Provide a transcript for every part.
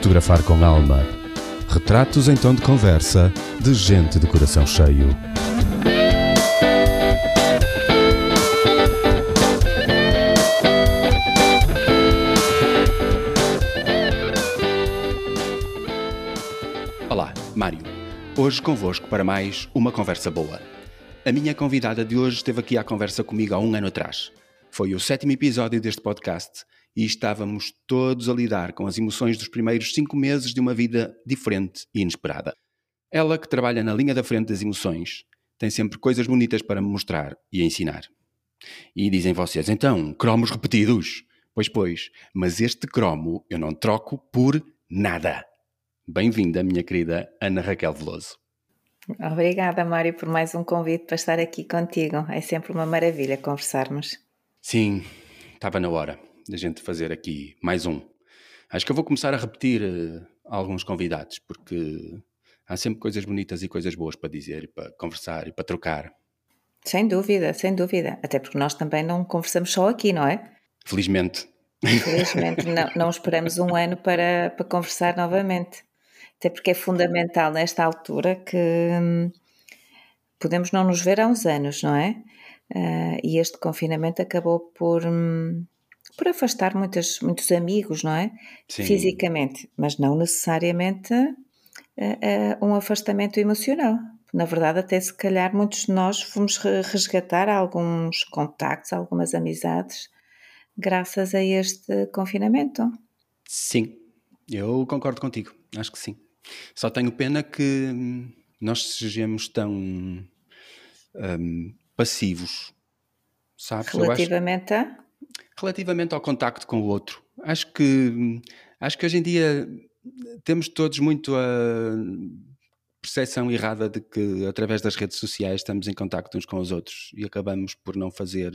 Fotografar com alma. Retratos em tom de conversa de gente de coração cheio. Olá, Mário. Hoje convosco para mais uma conversa boa. A minha convidada de hoje esteve aqui à conversa comigo há um ano atrás. Foi o sétimo episódio deste podcast e estávamos todos a lidar com as emoções dos primeiros cinco meses de uma vida diferente e inesperada. Ela, que trabalha na linha da frente das emoções, tem sempre coisas bonitas para me mostrar e ensinar. E dizem vocês, então, cromos repetidos? Pois, pois, mas este cromo eu não troco por nada. Bem-vinda, minha querida Ana Raquel Veloso. Obrigada, Mário, por mais um convite para estar aqui contigo. É sempre uma maravilha conversarmos. Sim, estava na hora da gente fazer aqui mais um. Acho que eu vou começar a repetir uh, alguns convidados, porque há sempre coisas bonitas e coisas boas para dizer, e para conversar e para trocar. Sem dúvida, sem dúvida. Até porque nós também não conversamos só aqui, não é? Felizmente. Felizmente, não, não esperamos um ano para, para conversar novamente. Até porque é fundamental nesta altura que hum, podemos não nos ver há uns anos, não é? Uh, e este confinamento acabou por, hum, por afastar muitos, muitos amigos, não é? Sim. Fisicamente, mas não necessariamente uh, uh, um afastamento emocional. Na verdade, até se calhar muitos de nós fomos resgatar alguns contactos, algumas amizades, graças a este confinamento. Sim, eu concordo contigo, acho que sim. Só tenho pena que nós sejamos tão um, passivos, sabes? Relativamente acho, a? Relativamente ao contacto com o outro. Acho que, acho que hoje em dia temos todos muito a percepção errada de que através das redes sociais estamos em contacto uns com os outros e acabamos por não fazer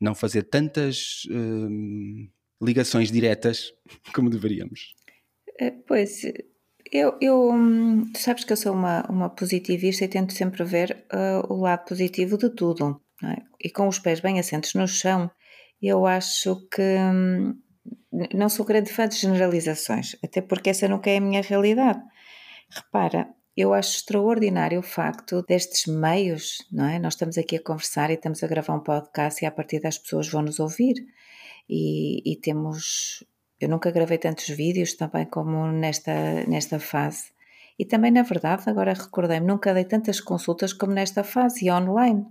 não fazer tantas hum, ligações diretas como deveríamos. Eh, pois, eu, eu, hum, tu sabes que eu sou uma, uma positivista e tento sempre ver uh, o lado positivo de tudo. É? E com os pés bem assentos no chão, eu acho que hum, não sou grande fã de generalizações, até porque essa nunca é a minha realidade. Repara, eu acho extraordinário o facto destes meios, não é? Nós estamos aqui a conversar e estamos a gravar um podcast e a partir das pessoas vão nos ouvir. E, e temos eu nunca gravei tantos vídeos também como nesta, nesta fase. E também, na verdade, agora recordei-me, nunca dei tantas consultas como nesta fase e online.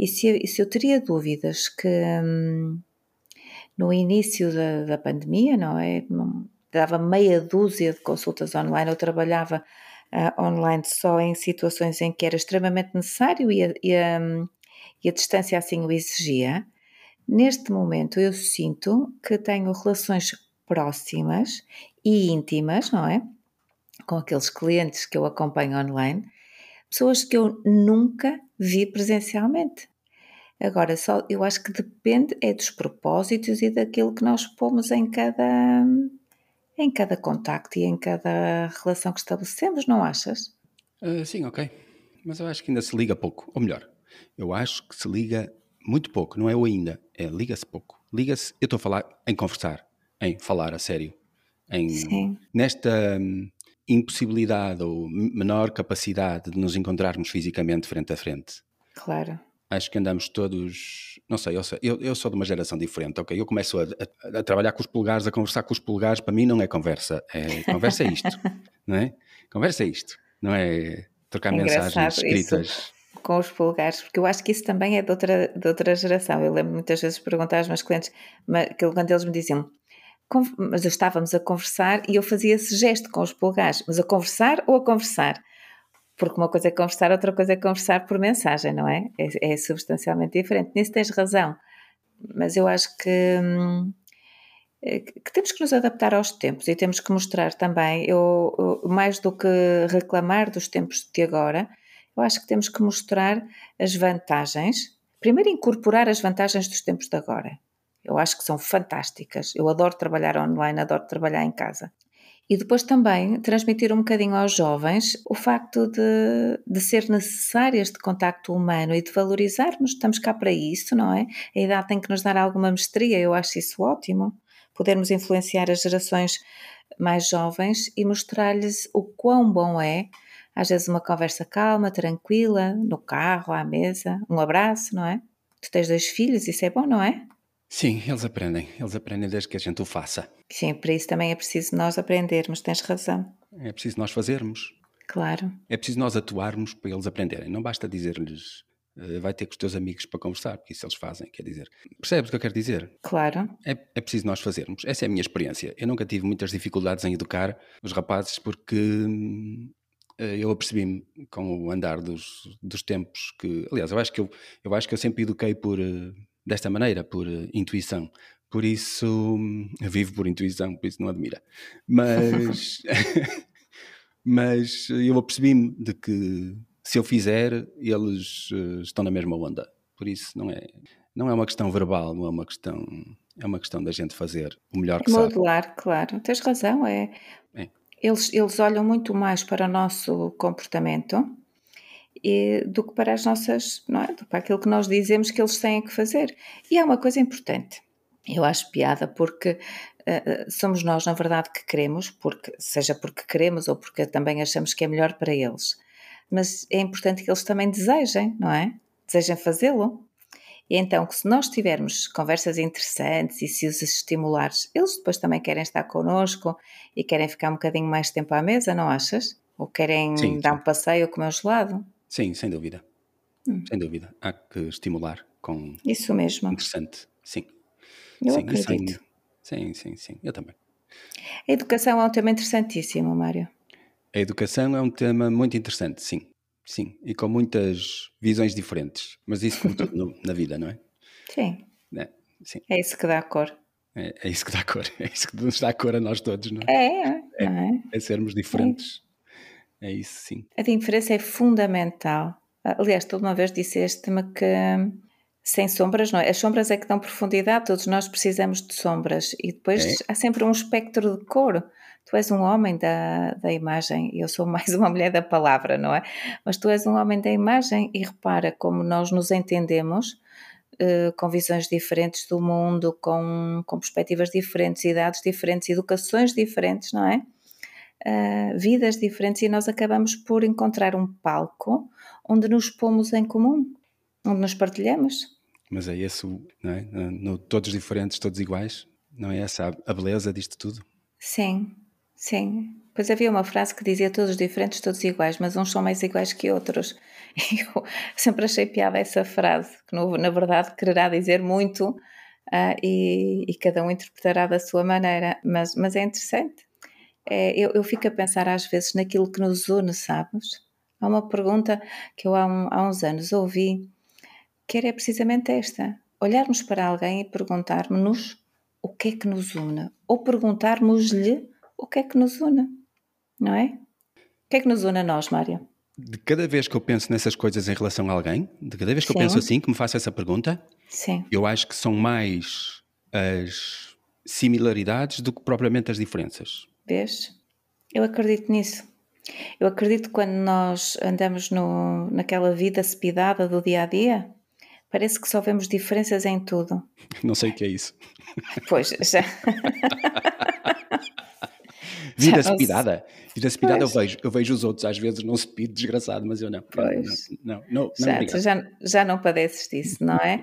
E se, eu, se eu teria dúvidas que hum, no início da, da pandemia, não é? Dava meia dúzia de consultas online, eu trabalhava uh, online só em situações em que era extremamente necessário e a, e a, hum, e a distância assim o exigia. Neste momento eu sinto que tenho relações próximas e íntimas, não é? Com aqueles clientes que eu acompanho online, pessoas que eu nunca vi presencialmente. Agora, só eu acho que depende é dos propósitos e daquilo que nós pomos em cada em cada contacto e em cada relação que estabelecemos, não achas? Uh, sim, ok. Mas eu acho que ainda se liga pouco. Ou melhor, eu acho que se liga muito pouco, não é o ainda, é liga-se pouco. Liga-se, eu estou a falar em conversar, em falar a sério, em Sim. nesta hum, impossibilidade ou menor capacidade de nos encontrarmos fisicamente frente a frente. Claro. Acho que andamos todos, não sei, eu, sei, eu, eu sou de uma geração diferente, ok? Eu começo a, a, a, trabalhar com os polegares, a conversar com os polegares, para mim não é conversa, é, conversa é isto, não é? Conversa é isto, não é trocar é mensagens escritas. Isso com os polegares, porque eu acho que isso também é de outra, de outra geração. Eu lembro muitas vezes perguntar aos meus clientes, mas, quando eles me diziam, mas estávamos a conversar e eu fazia esse gesto com os polegares, mas a conversar ou a conversar? Porque uma coisa é conversar, outra coisa é conversar por mensagem, não é? É, é substancialmente diferente. Nisso tens razão, mas eu acho que, hum, é, que temos que nos adaptar aos tempos e temos que mostrar também, eu mais do que reclamar dos tempos de agora, eu acho que temos que mostrar as vantagens, primeiro incorporar as vantagens dos tempos de agora. Eu acho que são fantásticas. Eu adoro trabalhar online, adoro trabalhar em casa. E depois também transmitir um bocadinho aos jovens o facto de, de ser necessário este contacto humano e de valorizarmos. Estamos cá para isso, não é? A idade tem que nos dar alguma mestria, eu acho isso ótimo. podermos influenciar as gerações mais jovens e mostrar-lhes o quão bom é, às vezes, uma conversa calma, tranquila, no carro, à mesa, um abraço, não é? Tu tens dois filhos, isso é bom, não é? Sim, eles aprendem. Eles aprendem desde que a gente o faça. Sim, para isso também é preciso nós aprendermos, tens razão. É preciso nós fazermos. Claro. É preciso nós atuarmos para eles aprenderem. Não basta dizer-lhes uh, vai ter com os teus amigos para conversar, porque isso eles fazem, quer dizer. Percebes o que eu quero dizer? Claro. É, é preciso nós fazermos. Essa é a minha experiência. Eu nunca tive muitas dificuldades em educar os rapazes porque uh, eu apercebi-me com o andar dos, dos tempos que. Aliás, eu acho que eu, eu, acho que eu sempre eduquei por. Uh, desta maneira, por intuição. Por isso, vivo por intuição, por isso não admira. Mas, mas eu apercebi-me de que se eu fizer, eles uh, estão na mesma onda. Por isso não é, não é uma questão verbal, não é uma questão, é uma questão da gente fazer o melhor que Modular, sabe. claro. Tens razão, é, é. Eles, eles olham muito mais para o nosso comportamento e, do que para as nossas, não é? para aquilo que nós dizemos que eles têm que fazer. E é uma coisa importante. Eu acho piada porque uh, somos nós, na verdade, que queremos, porque, seja porque queremos ou porque também achamos que é melhor para eles. Mas é importante que eles também desejem, não é? Desejem fazê-lo. E então, que se nós tivermos conversas interessantes e se os estimulares, eles depois também querem estar connosco e querem ficar um bocadinho mais tempo à mesa, não achas? Ou querem sim, dar sim. um passeio ou comer um gelado? Sim, sem dúvida. Hum. Sem dúvida. Há que estimular com. Isso mesmo. Interessante, sim. Eu sim, acredito. Sim, sim, sim. Eu também. A educação é um tema interessantíssimo, Mário. A educação é um tema muito interessante, sim. Sim. E com muitas visões diferentes. Mas isso como tudo na vida, não é? Sim. É, sim. é isso que dá cor. É, é, isso que dá cor. É isso que nos dá cor a nós todos, não é? É, é. é, é sermos diferentes. É. isso, sim. A diferença é fundamental. Aliás, toda uma vez disseste-me que sem sombras, não é? As sombras é que dão profundidade, todos nós precisamos de sombras. E depois é. há sempre um espectro de cor. Tu és um homem da, da imagem e eu sou mais uma mulher da palavra, não é? Mas tu és um homem da imagem e repara como nós nos entendemos uh, com visões diferentes do mundo, com, com perspectivas diferentes, idades diferentes, educações diferentes, não é? Uh, vidas diferentes e nós acabamos por encontrar um palco onde nos pomos em comum onde nos partilhamos. Mas é esse, não é? No, todos diferentes, todos iguais, não é essa a beleza disto tudo? Sim, sim. Pois havia uma frase que dizia todos diferentes, todos iguais, mas uns são mais iguais que outros. E eu sempre achei piada essa frase, que na verdade quererá dizer muito uh, e, e, cada um interpretará da sua maneira, mas, mas é interessante. É, eu, eu fico a pensar às vezes naquilo que nos une, sabes? Há uma pergunta que eu há, um, há uns anos ouvi que era precisamente esta: olharmos para alguém e perguntarmos-nos o que é que nos une, ou perguntarmos-lhe o que é que nos une, não é? O que é que nos une a nós, Mário? De cada vez que eu penso nessas coisas em relação a alguém, de cada vez que Sim. eu penso assim, que me faço essa pergunta, Sim. eu acho que são mais as similaridades do que propriamente as diferenças. Vês? Eu acredito nisso. Eu acredito que quando nós andamos no, naquela vida cepidada do dia a dia, Parece que só vemos diferenças em tudo. Não sei o que é isso. Pois, já. Vida speedada. Vida speedada eu vejo. Eu vejo os outros às vezes não speed desgraçado, mas eu não. Pois. Não, não, não, já, não já, já não padeces disso, não é?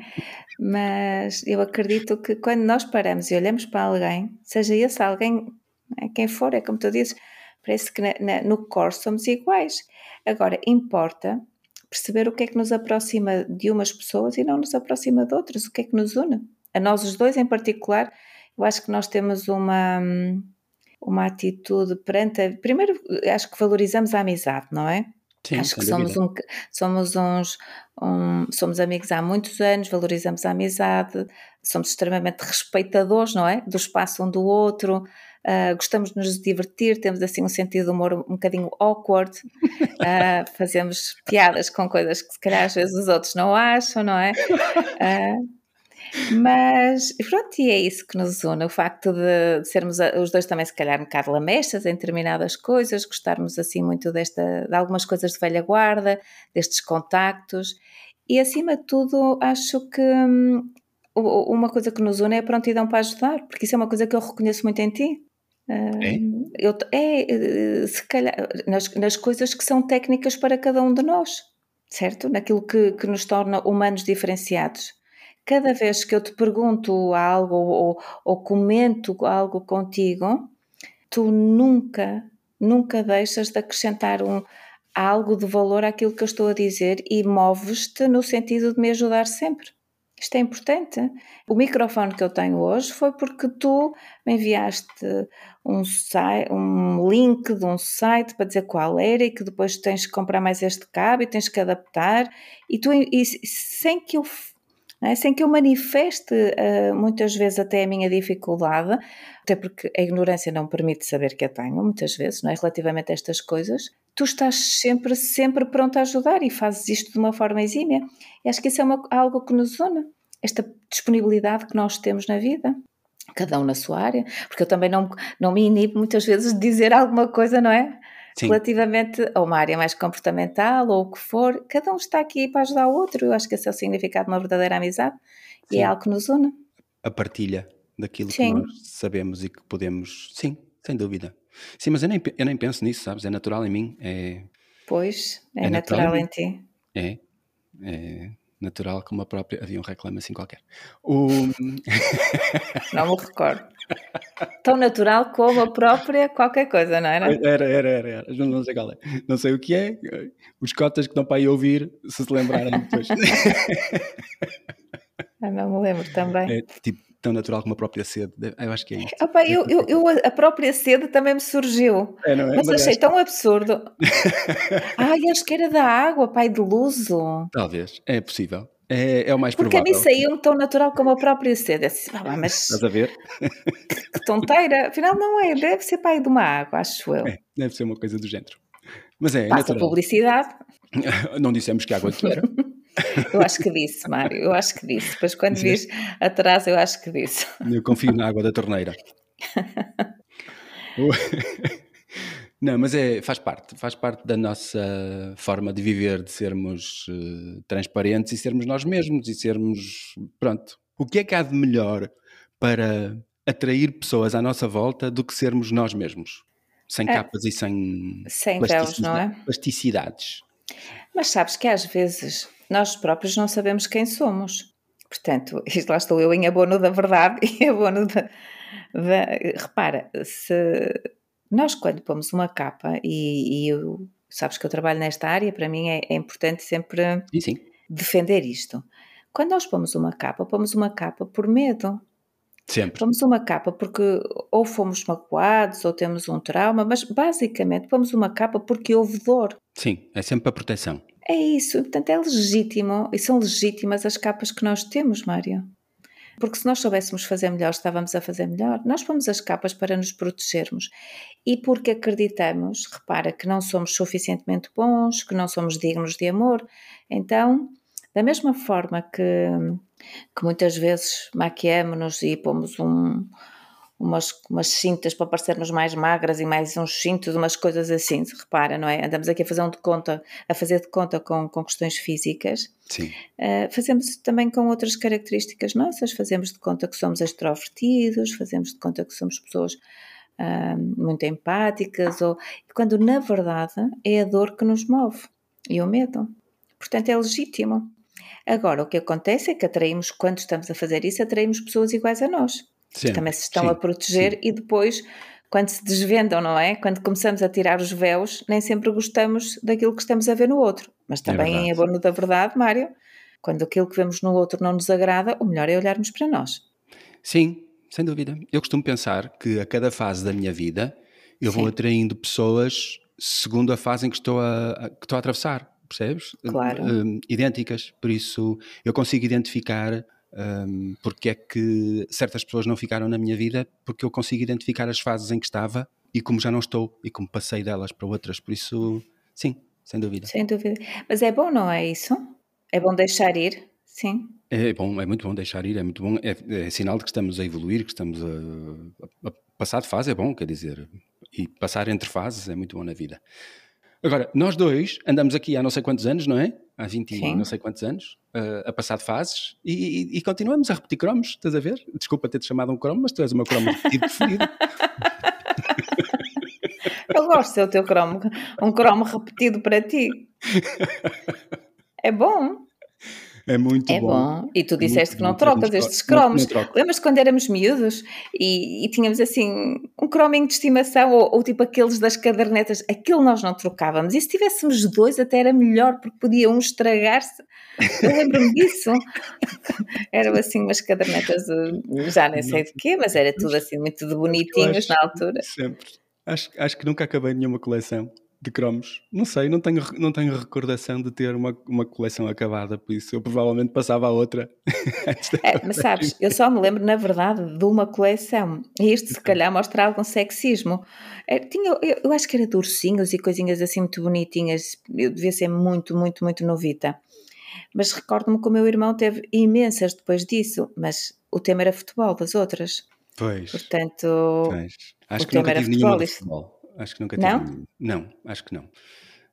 mas eu acredito que quando nós paramos e olhamos para alguém, seja esse alguém, é, quem for, é como tu dizes, parece que na, na, no core somos iguais. Agora, importa perceber o que é que nos aproxima de umas pessoas e não nos aproxima de outras, o que é que nos une. A nós os dois em particular, eu acho que nós temos uma, uma atitude perante. A, primeiro, acho que valorizamos a amizade, não é? Sim, acho que somos, um, somos uns um, somos amigos há muitos anos, valorizamos a amizade, somos extremamente respeitadores, não é? Do espaço um do outro, uh, gostamos de nos divertir, temos assim um sentido de humor um bocadinho awkward, uh, fazemos piadas com coisas que se calhar às vezes os outros não acham, não é? Uh, mas pronto, e é isso que nos une, o facto de sermos os dois também se calhar um bocado lamechas em determinadas coisas, gostarmos assim muito desta, de algumas coisas de velha guarda, destes contactos, e acima de tudo acho que hum, uma coisa que nos une é a prontidão para ajudar, porque isso é uma coisa que eu reconheço muito em ti. Eu, é, se calhar, nas, nas coisas que são técnicas para cada um de nós, certo? Naquilo que, que nos torna humanos diferenciados. Cada vez que eu te pergunto algo ou, ou comento algo contigo, tu nunca, nunca deixas de acrescentar um, algo de valor àquilo que eu estou a dizer e moves-te no sentido de me ajudar sempre. Isto é importante. O microfone que eu tenho hoje foi porque tu me enviaste um, site, um link de um site para dizer qual era e que depois tens que comprar mais este cabo e tens que adaptar e tu e sem que eu é? sem que eu manifeste uh, muitas vezes até a minha dificuldade, até porque a ignorância não permite saber que a tenho, muitas vezes, não é? relativamente a estas coisas, tu estás sempre, sempre pronto a ajudar e fazes isto de uma forma exímia. E acho que isso é uma, algo que nos une, esta disponibilidade que nós temos na vida cada um na sua área, porque eu também não, não me inibo muitas vezes de dizer alguma coisa, não é? Sim. Relativamente a uma área mais comportamental ou o que for, cada um está aqui para ajudar o outro. Eu acho que esse é o significado de uma verdadeira amizade sim. e é algo que nos une. A partilha daquilo sim. que nós sabemos e que podemos, sim, sem dúvida. Sim, mas eu nem, eu nem penso nisso, sabes? É natural em mim. É, pois, é, é natural, natural, em ti. É, é natural como a própria. Havia um reclame assim qualquer. O... Não me recordo. Tão natural como a própria qualquer coisa, não era? Era, era, era. era. Não sei qual é. Não sei o que é. Os cotas que estão para aí ouvir, se se lembrarem depois. Eu não me lembro também. É, tipo, tão natural como a própria sede. Eu acho que é isso. Opa, eu, eu, eu, a própria sede também me surgiu. É, é? Mas, mas achei tão absurdo. Ai, acho que era da água, pai de luso. Talvez, é possível. É, é o mais Porque provável. Porque a mim saiu tão natural como a própria sede. Assim, ah, mas... Estás a ver? Que tonteira. Afinal, não é. Deve ser pai de uma água, acho eu. É, deve ser uma coisa do género. Mas é, é Passa natural. publicidade. Não dissemos que água que era. Eu acho que disse, Mário, eu acho que disse. Depois, quando vis atrás, eu acho que disse. Eu confio na água da torneira. Não, mas é, faz parte, faz parte da nossa forma de viver, de sermos uh, transparentes e sermos nós mesmos e sermos, pronto. O que é que há de melhor para atrair pessoas à nossa volta do que sermos nós mesmos? Sem é, capas e sem, sem véus, não é? plasticidades. Mas sabes que às vezes nós próprios não sabemos quem somos. Portanto, isto lá estou eu em abono da verdade e abono da. da repara, se nós quando pomos uma capa, e, e eu, sabes que eu trabalho nesta área, para mim é, é importante sempre defender isto. Quando nós pomos uma capa, pomos uma capa por medo. Sempre. Pomos uma capa porque ou fomos magoados ou temos um trauma, mas basicamente pomos uma capa porque houve dor. Sim, é sempre a proteção. É isso, portanto é legítimo e são legítimas as capas que nós temos, Mário. Porque se nós soubéssemos fazer melhor, estávamos a fazer melhor. Nós pomos as capas para nos protegermos e porque acreditamos, repara, que não somos suficientemente bons, que não somos dignos de amor. Então, da mesma forma que, que muitas vezes maquiamos-nos e pomos um, umas, umas cintas para parecermos mais magras e mais uns cintos, umas coisas assim, se repara, não é? Andamos aqui a fazer um de conta, a fazer de conta com, com questões físicas. Sim. Uh, fazemos também com outras características nossas, fazemos de conta que somos extrovertidos, fazemos de conta que somos pessoas uh, muito empáticas, ou quando na verdade é a dor que nos move e o medo. Portanto, é legítimo. Agora, o que acontece é que atraímos, quando estamos a fazer isso, atraímos pessoas iguais a nós Sim, também se estão sim, a proteger sim. e depois quando se desvendam, não é? Quando começamos a tirar os véus, nem sempre gostamos daquilo que estamos a ver no outro. Mas é também é em abono da verdade, Mário, quando aquilo que vemos no outro não nos agrada, o melhor é olharmos para nós. Sim, sem dúvida. Eu costumo pensar que a cada fase da minha vida eu vou atraindo pessoas segundo a fase em que estou a, que estou a atravessar, percebes? Claro. Um, idênticas. Por isso eu consigo identificar um, porque é que certas pessoas não ficaram na minha vida, porque eu consigo identificar as fases em que estava e como já não estou e como passei delas para outras. Por isso, sim, sem dúvida. Sem dúvida. Mas é bom, não é isso? É bom deixar ir, sim. É bom, é muito bom deixar ir, é muito bom, é, é sinal de que estamos a evoluir, que estamos a, a, a, passar de fase, é bom, quer dizer, e passar entre fases é muito bom na vida. Agora, nós dois andamos aqui há não sei quantos anos, não é? Há 20 e não sei quantos anos, uh, a passar de fases, e, e- e continuamos a repetir cromos, estás a ver? Desculpa ter-te chamado um cromo, mas tu és o meu cromo repetido preferido. Eu gosto de ser o teu cromo, um cromo repetido para ti. É bom, É muito é bom. bom. E tu É disseste que não termos trocas estes não- não cromos. Lembras-te quando éramos miúdos e, e tínhamos assim um crominho de estimação ou, ou tipo aqueles das cadernetas? Aquilo nós não trocávamos. E se tivéssemos dois até era melhor porque podia um estragar-se. Eu lembro-me disso. Eram assim umas cadernetas, de- já nem sei de quê, mas era tudo assim muito de bonitinhos acho- na altura. Sempre. Acho, acho que nunca acabei nenhuma coleção de cromos. Não sei, não tenho, não tenho recordação de ter uma, uma coleção acabada, por isso eu provavelmente passava a outra. É, mas sabes, eu só me lembro, na verdade, de uma coleção. E isto, se calhar, mostra algum sexismo. É, tinha, eu, eu acho que era de ursinhos e coisinhas assim muito bonitinhas. Eu devia ser muito, muito, muito novita. Mas recordo-me que o meu irmão teve imensas depois disso. Mas o tema era futebol das outras. Pois, Portanto, pois. Acho o que nunca tema era tive futebol. Acho que nunca Não? tive nenhuma. Não, acho que não.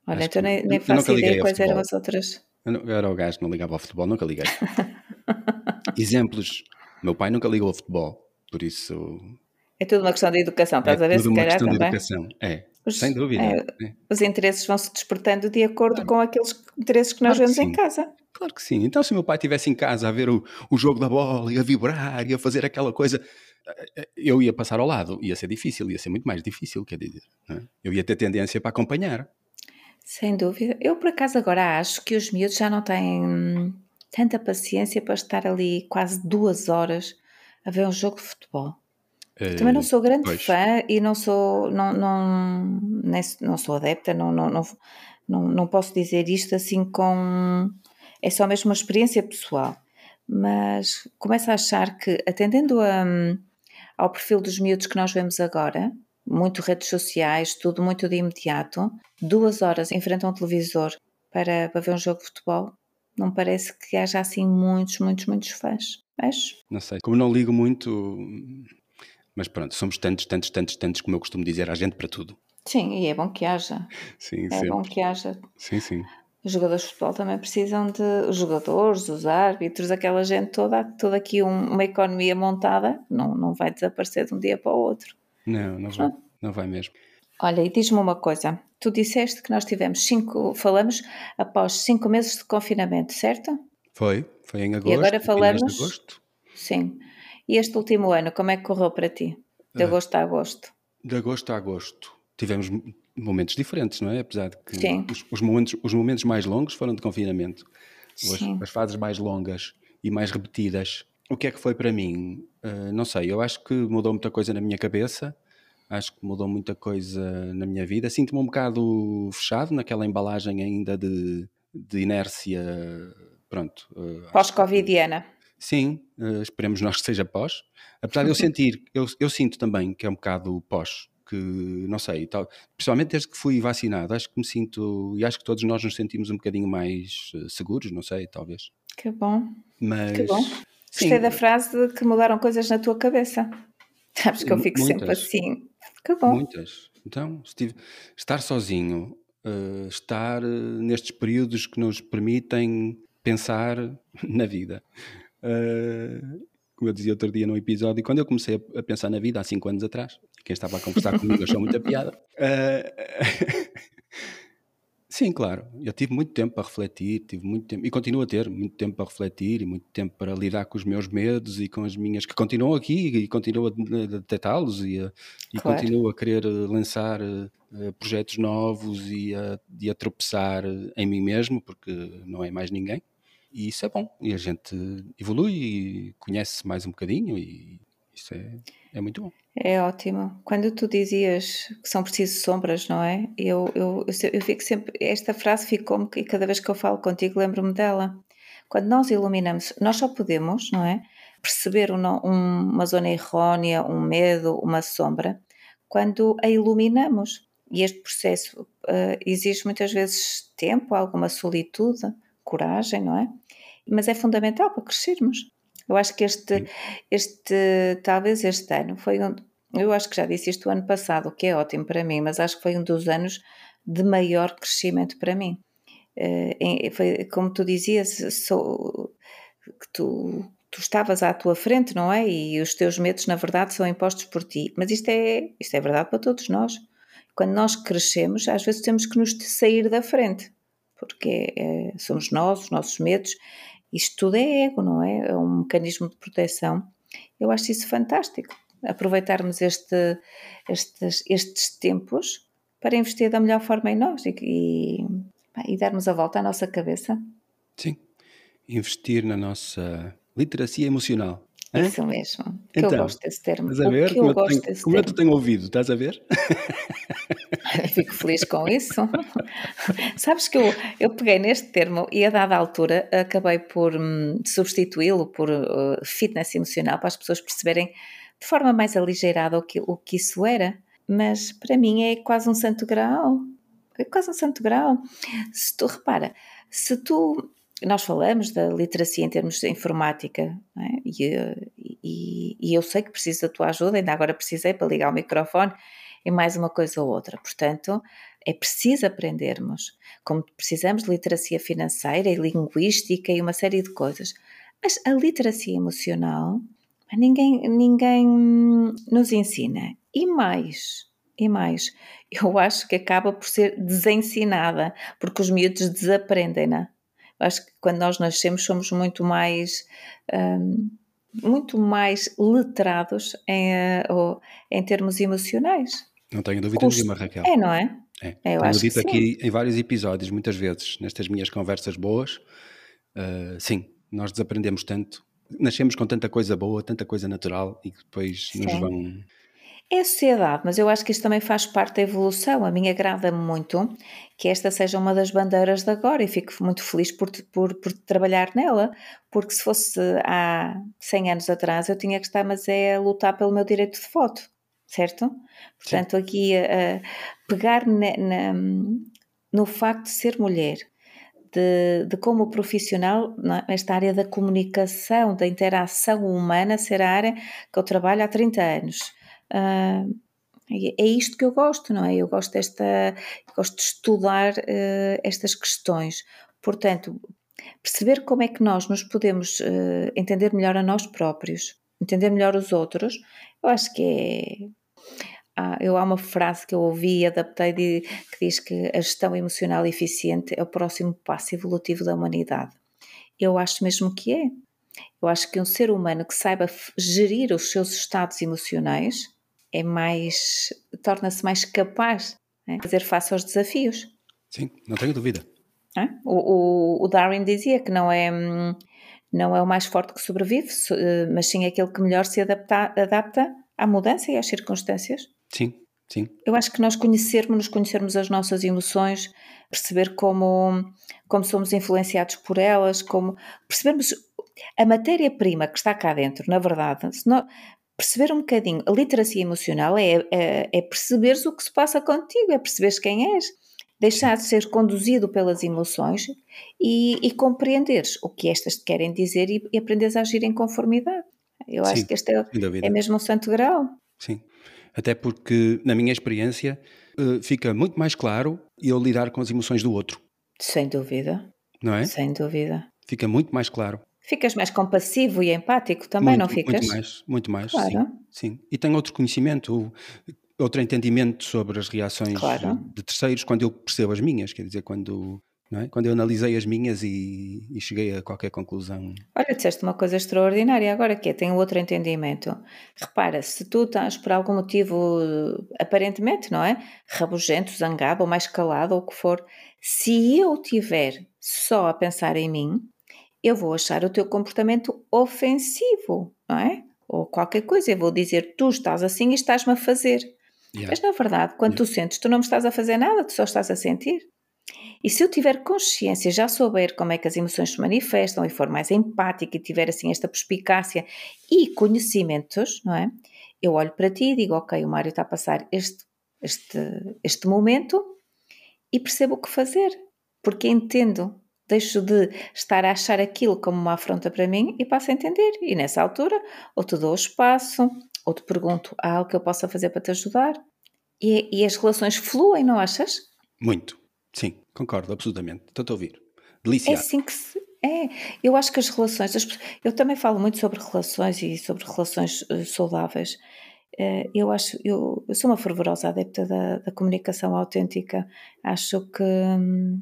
olha, acho então que nem, não. nem faço ideia quais eram as outras. Eu, não- era o gajo que não ligava ao futebol, nunca liguei. Exemplos. Meu pai nunca ligou ao futebol, por isso. É tudo uma questão de educação, estás é a ver? tudo Se uma calhar questão de também. educação. É, Os- sem dúvida. é, É. Os interesses vão se despertando de acordo com aqueles interesses que nós Claro que vemos em sim. casa. Claro que sim. Então, se meu pai estivesse em casa a ver o, o jogo da bola e a vibrar e a fazer aquela coisa, eu ia passar ao lado. Ia ser difícil, ia ser muito mais difícil, quer dizer. é? Eu ia ter tendência para acompanhar. Sem dúvida. Eu, por acaso, agora acho que os miúdos já não têm hum, tanta paciência para estar ali quase duas horas a ver um jogo de futebol. Também não sou grande pois. fã e não sou, não, não, nem não sou adepta, não, não, não, não, não posso dizer isto assim com. É só mesmo uma experiência pessoal. Mas começo a achar que, atendendo a, hum, ao perfil dos miúdos que nós vemos agora, muito redes sociais, tudo muito de imediato, duas horas em frente a um televisor para, para ver um jogo de futebol, não parece que haja assim muitos, muitos, muitos fãs. Mas Não sei. Como não ligo muito. Mas pronto, somos tantos, tantos, tantos, tantos, como eu costumo dizer, há gente para tudo. sim, e é bom que haja. Sim, É sempre. bom que haja Sim, sim. Os jogadores de futebol também precisam de. Os jogadores, os árbitros, aquela gente toda, toda aqui um- uma economia montada, não, não vai desaparecer de um dia para o outro. Não, não vai. Não vai mesmo. Olha, e diz-me uma coisa: tu disseste que nós tivemos cinco, falamos após cinco meses de confinamento, certo? Foi, foi em agosto. agora finais de falamos- agosto. Sim. E este último ano, como é que correu para ti? De agosto a agosto? De agosto a agosto. Tivemos momentos diferentes, não é? Apesar de que os, os momentos, os momentos mais longos foram de confinamento. As, as fases mais longas e mais repetidas. O que é que foi para mim? Ah, não sei, eu acho que mudou muita coisa na minha cabeça. Acho que mudou muita coisa na minha vida. Sinto-me um bocado fechado naquela embalagem ainda de, de inércia. Pronto. que- Pós-Covidiana. Sim, eh, esperemos nós que seja pós. Apesar de eu sentir, eu, eu sinto também que é um bocado pós, que não sei, tal, principalmente desde que fui vacinado, acho que me sinto, e acho que todos nós nos sentimos um bocadinho mais eh, seguros, não sei, talvez. Que bom. Mas. Que bom. sim, Gostei da frase de que mudaram coisas na tua cabeça. Sabes que eu fico sempre muitas. assim. Que bom. Muitas. Então, estive- estar sozinho, eh, estar eh, nestes períodos que nos permitem pensar na vida. Como eu dizia outro dia num episódio, quando eu comecei a, pensar na vida há cinco anos atrás, quem estava a conversar comigo achou muita piada. Eh, sim, claro, eu tive muito tempo para refletir, tive muito tempo, e continuo a ter muito tempo para refletir e muito tempo para lidar com os meus medos e com as minhas, que continuam aqui e continuo a detectá-los e, a, e Claro. continuo a querer eh, lançar eh, projetos novos e a, e a tropeçar eh, em mim mesmo, porque não é mais ninguém. E isso é bom. E a gente evolui e conhece mais um bocadinho e isso é, é muito bom. É ótimo. Quando tu dizias que são precisas sombras, não é? Eu, eu, eu, eu fico sempre. Esta frase ficou-me e cada vez que eu falo contigo lembro-me dela. Quando nós iluminamos, nós só podemos, não é? Perceber um no- um- uma zona errónea, um medo, uma sombra, quando a iluminamos. E este processo eh, exige muitas vezes tempo, alguma solitude, coragem, não é? Mas é fundamental para crescermos. Eu acho que este, este talvez este ano foi um, eu acho que já disse isto o ano passado, o que é ótimo para mim, mas acho que foi um dos anos de maior crescimento para mim. Uh, foi, como tu dizias, sou, que tu, tu estavas à tua frente, não é? E os teus medos, na verdade, são impostos por ti. Mas isto é, isto é verdade para todos nós. Quando nós crescemos, às vezes temos que nos sair da frente, porque é, somos nós, os nossos medos. Isto tudo é ego, não é? É um mecanismo de proteção. Eu acho isso fantástico. Aproveitarmos este, estes, estes tempos para investir da melhor forma em nós e, e, e darmos a volta à nossa cabeça. Sim, investir na nossa literacia emocional. Isso mesmo. Que então, eu gosto desse termo. Estás a ver? como, eu, tenho, como eu te tenho ouvido, estás a ver? Fico feliz com isso. Sabes que eu, eu peguei neste termo e a dada altura acabei por hum, substituí-lo por uh, fitness emocional para as pessoas perceberem de forma mais aligeirada o que, o que isso era. Mas para mim é quase um santo grau. É quase um santo grau. Se tu repara, se tu nós falamos da literacia em termos de informática é? e, e, e, eu sei que preciso da tua ajuda, ainda agora precisei para ligar o microfone e mais uma coisa ou outra. Portanto, é preciso aprendermos, como precisamos de literacia financeira e linguística e uma série de coisas. Mas a literacia emocional ninguém, ninguém nos ensina. E mais, e mais, eu acho que acaba por ser desensinada, porque os miúdos desaprendem-na acho que quando nós nascemos somos muito mais um, muito mais letrados em, uh, em termos emocionais. Não tenho dúvida Custo. nenhuma, Raquel. É, não é? É. é eu tenho dito aqui em vários episódios, muitas vezes, nestas minhas conversas boas, uh, sim, nós desaprendemos tanto, nascemos com tanta coisa boa, tanta coisa natural e que depois sim. nos vão é a sociedade, mas eu acho que isto também faz parte da evolução. A mim agrada-me muito que esta seja uma das bandeiras de agora e fico muito feliz por, por, por, trabalhar nela, porque se fosse há 100 anos atrás eu tinha que estar, mas é a lutar pelo meu direito de voto, certo? Portanto, Sim. aqui a, a pegar na, na, no facto de ser mulher, de, de, como profissional nesta área da comunicação, da interação humana, ser a área que eu trabalho há 30 anos. Uh, é isto que eu gosto, não é? Eu gosto desta, gosto de estudar uh, estas questões. Portanto, perceber como é que nós nos podemos uh, entender melhor a nós próprios, entender melhor os outros, eu acho que é. Ah, eu há uma frase que eu ouvi e adaptei de, que diz que a gestão emocional eficiente é o próximo passo evolutivo da humanidade. Eu acho mesmo que é. Eu acho que um ser humano que saiba gerir os seus estados emocionais é mais torna-se mais capaz de fazer face aos desafios. Sim, não tenho dúvida. É? O, o, o, Darwin dizia que não é não é o mais forte que sobrevive, eh, mas sim aquele que melhor se adapta, adapta à mudança e às circunstâncias. Sim, sim. Eu acho que nós conhecermos, nos conhecermos as nossas emoções, perceber como, como somos influenciados por elas, como percebermos a matéria-prima que está cá dentro, na verdade, se nós, perceber um bocadinho. A literacia emocional é, é, é perceberes o que se passa contigo, é perceberes quem és, deixar de ser conduzido pelas emoções e, e compreenderes o que estas te querem dizer e, e aprenderes a agir em conformidade. Eu Sim, acho que este é, é mesmo um santo grau. Sim, até porque, na minha experiência, eh, fica muito mais claro eu lidar com as emoções do outro. Sem dúvida. Não é? Sem dúvida. Fica muito mais claro. Ficas mais compassivo e empático também, muito, não ficas? Muito mais, muito mais, claro. sim, sim. E tenho outro conhecimento, outro entendimento sobre as reações claro. de terceiros quando eu percebo as minhas, quer dizer, quando, é? quando eu analisei as minhas e, e, cheguei a qualquer conclusão. Olha, disseste uma coisa extraordinária agora, que é, tenho outro entendimento. Repara, se tu estás por algum motivo, aparentemente, não é? Rabugento, zangado ou mais calado ou o que for, se eu tiver só a pensar em mim, eu vou achar o teu comportamento ofensivo, não é? Ou qualquer coisa, eu vou dizer, tu estás assim e estás-me a fazer. Yeah. Mas na verdade, quando yeah. tu sentes, tu não me estás a fazer nada, tu só estás a sentir. E se eu tiver consciência, já souber como é que as emoções se manifestam e for mais empática e tiver assim esta perspicácia e conhecimentos, não é? Eu olho para ti e digo, ok, o Mário está a passar este, este, este momento e percebo o que fazer, porque entendo deixo de estar a achar aquilo como uma afronta para mim e passo a entender. E nessa altura, ou te dou espaço, ou te pergunto: há algo que eu possa fazer para te ajudar? E, e as relações fluem, não achas? Muito. Sim, concordo, absolutamente. Estou a ouvir. Deliciado. É assim que se. É, eu acho que as relações. As, eu também falo muito sobre relações e sobre relações uh, saudáveis. Uh, eu acho. Eu, eu, sou uma fervorosa adepta da, da comunicação autêntica. Acho que. Hum,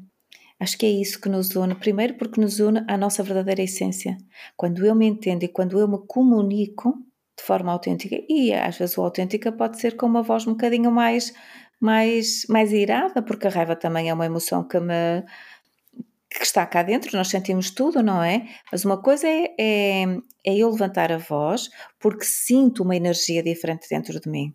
acho que é isso que nos une. Primeiro, porque nos une à nossa verdadeira essência. Quando eu me entendo e quando eu me comunico de forma autêntica, e às vezes o autêntica pode ser com uma voz um bocadinho mais, mais, mais irada, porque a raiva também é uma emoção que me que está cá dentro, nós sentimos tudo, não é? Mas uma coisa é, é, é eu levantar a voz porque sinto uma energia diferente dentro de mim.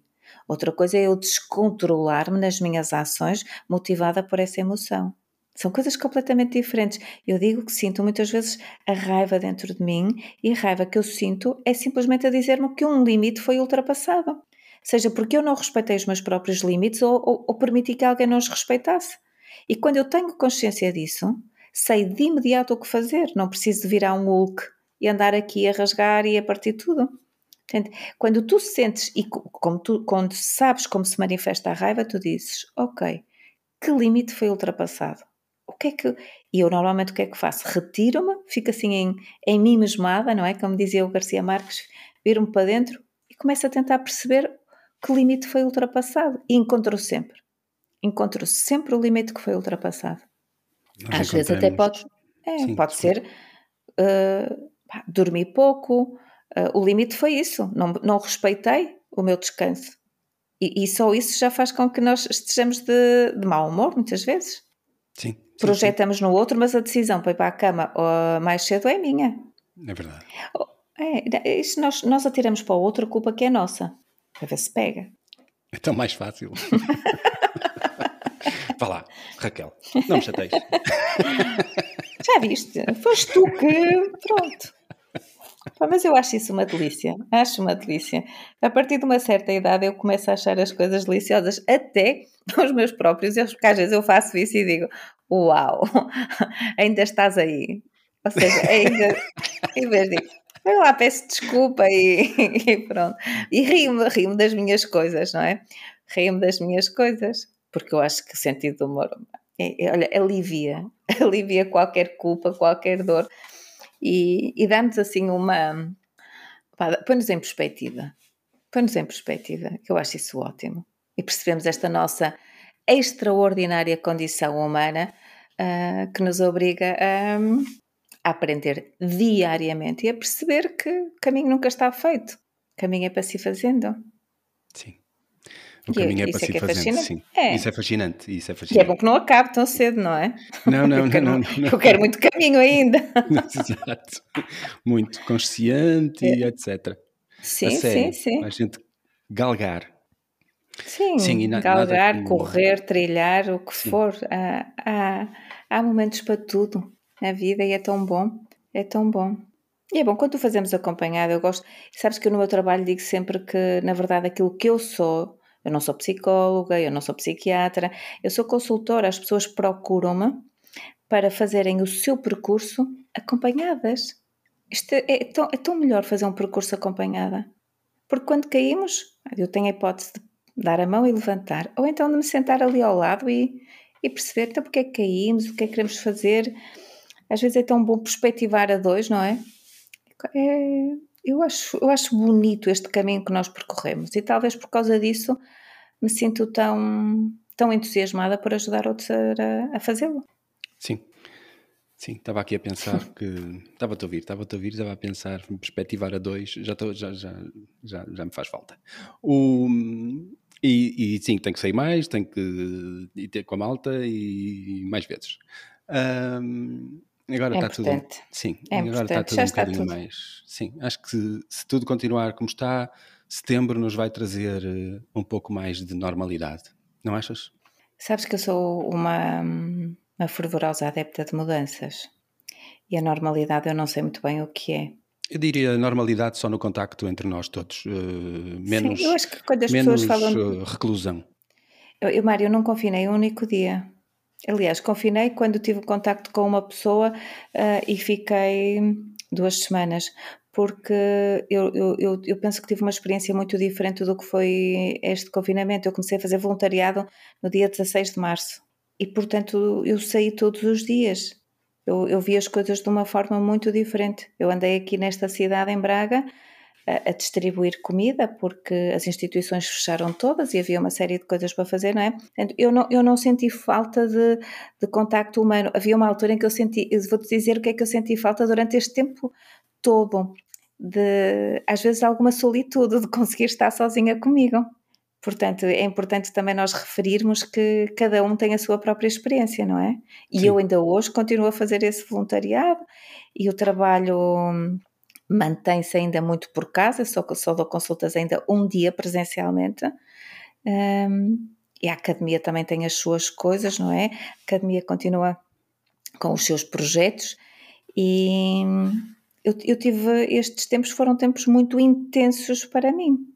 Outra coisa é eu descontrolar-me nas minhas ações motivada por essa emoção. São coisas completamente diferentes. Eu digo que sinto muitas vezes a raiva dentro de mim e a raiva que eu sinto é simplesmente a dizer-me que um limite foi ultrapassado. Seja porque eu não respeitei os meus próprios limites ou, ou, ou permiti que alguém não os respeitasse. E quando eu tenho consciência disso, sei de imediato o que fazer, não preciso de virar um Hulk e andar aqui a rasgar e a partir tudo. Quando tu sentes e como tu, quando sabes como se manifesta a raiva, tu dizes, ok, que limite foi ultrapassado? O que é que. E eu normalmente o que é que faço? Retiro-me, fico assim em, em mim mesmada, não é? Como dizia o Garcia Marques, viro-me para dentro e começo a tentar perceber que limite foi ultrapassado. E encontro sempre. Encontro sempre o limite que foi ultrapassado. Nós Às vezes até pode, é, Sim, pode ser uh, pá, dormir pouco. Uh, o limite foi isso, não, não respeitei o meu descanso. E, e, só isso já faz com que nós estejamos de, de mau humor, muitas vezes. Sim. Projetamos sim. no outro, mas a decisão para ir para a cama uh, mais cedo é minha. É verdade. Oh, é, isso nós, nós atiramos para o outro a culpa que é nossa. Para ver se pega. É tão mais fácil. Vá lá, Raquel, não me chateias. Já viste? Foste tu que. Pronto. Mas eu acho isso uma delícia. Acho uma delícia. A partir de uma certa idade eu começo a achar as coisas deliciosas, até os meus próprios erros, porque às vezes eu faço isso e digo: Uau, ainda estás aí. Ou seja, ainda. em vez de. Eu lá peço desculpa e, e pronto. E rio-me, rio-me das minhas coisas, não é? Rio-me das minhas coisas porque eu acho que o sentido do humor é, é, olha, alivia, alivia qualquer culpa, qualquer dor e, e dá-nos assim uma. põe-nos em perspectiva. Põe-nos em perspectiva, que eu acho isso ótimo. E percebemos esta nossa extraordinária condição humana uh, que nos obriga a, a, aprender diariamente e a perceber que o caminho nunca está feito. O caminho é para se fazendo. Sim. O caminho é para si é fazendo, sim. É. Isso é fascinante, isso é fascinante. E é bom que não acabe tão cedo, não é? Não, não, não, não, não, Eu quero muito caminho ainda. Exato. Muito consciente e etc. Sim, sim, sim. A gente galgar. Sim, sim galgar, como... correr, trilhar, o que sim. for. Há, há, há momentos para tudo na vida e é tão bom, é tão bom. E é bom, quando fazemos acompanhado, eu gosto. Sabes que eu no meu trabalho digo sempre que, na verdade, aquilo que eu sou eu não sou psicóloga, eu não sou psiquiatra, eu sou consultora. As pessoas procuram-me para fazerem o seu percurso acompanhadas. Isto é, é, tão, é tão melhor fazer um percurso acompanhada. Porque quando caímos, eu tenho a hipótese de dar a mão e levantar, ou então de me sentar ali ao lado e, e perceber então porque é que caímos, o que é que queremos fazer. Às vezes é tão bom perspectivar a dois, não é? é eu acho, eu acho bonito este caminho que nós percorremos e talvez por causa disso me sinto tão, tão entusiasmada por ajudar outros a, a fazê-lo. Sim, sim, estava aqui a pensar que estava-te a ouvir, estava-te a ouvir, estava a pensar, perspectivar a dois, já, tô, já, já, já, já me faz falta. O, e, e, sim, tem que sair mais, tem que ir ter com a malta e mais vezes. Um, Agora é está tudo. Sim, é agora está tudo Já um bocadinho tudo. mais. Sim, acho que se, se, tudo continuar como está, setembro nos vai trazer uh, um pouco mais de normalidade. Não achas? Sabes que eu sou uma, uma fervorosa adepta de mudanças. E a normalidade eu não sei muito bem o que é. Eu diria normalidade só no contacto entre nós todos. Uh, menos, Sim, eu acho que quando as menos pessoas falam. Uh, reclusão. Eu, eu, Mário, não confinei um único dia. Aliás, confinei quando tive contacto com uma pessoa uh, e fiquei duas semanas, porque eu, eu, eu, eu, penso que tive uma experiência muito diferente do que foi este confinamento. Eu comecei a fazer voluntariado no dia 16 de março e portanto eu saí todos os dias. Eu, eu vi as coisas de uma forma muito diferente. Eu andei aqui nesta cidade, em Braga, a, a, distribuir comida, porque as instituições fecharam todas e havia uma série de coisas para fazer, não é? Eu não, eu não senti falta de, de contacto humano. Havia uma altura em que eu senti, vou-te dizer o que é que eu senti falta durante este tempo todo, de às vezes alguma solitude, de conseguir estar sozinha comigo. Portanto, é importante também nós referirmos que cada um tem a sua própria experiência, não é? E Sim. eu ainda hoje continuo a fazer esse voluntariado e o trabalho mantém-se ainda muito por casa, só, só dou consultas ainda um dia presencialmente. Um, e a academia também tem as suas coisas, não é? A academia continua com os seus projetos e eu, eu tive estes tempos foram tempos muito intensos para mim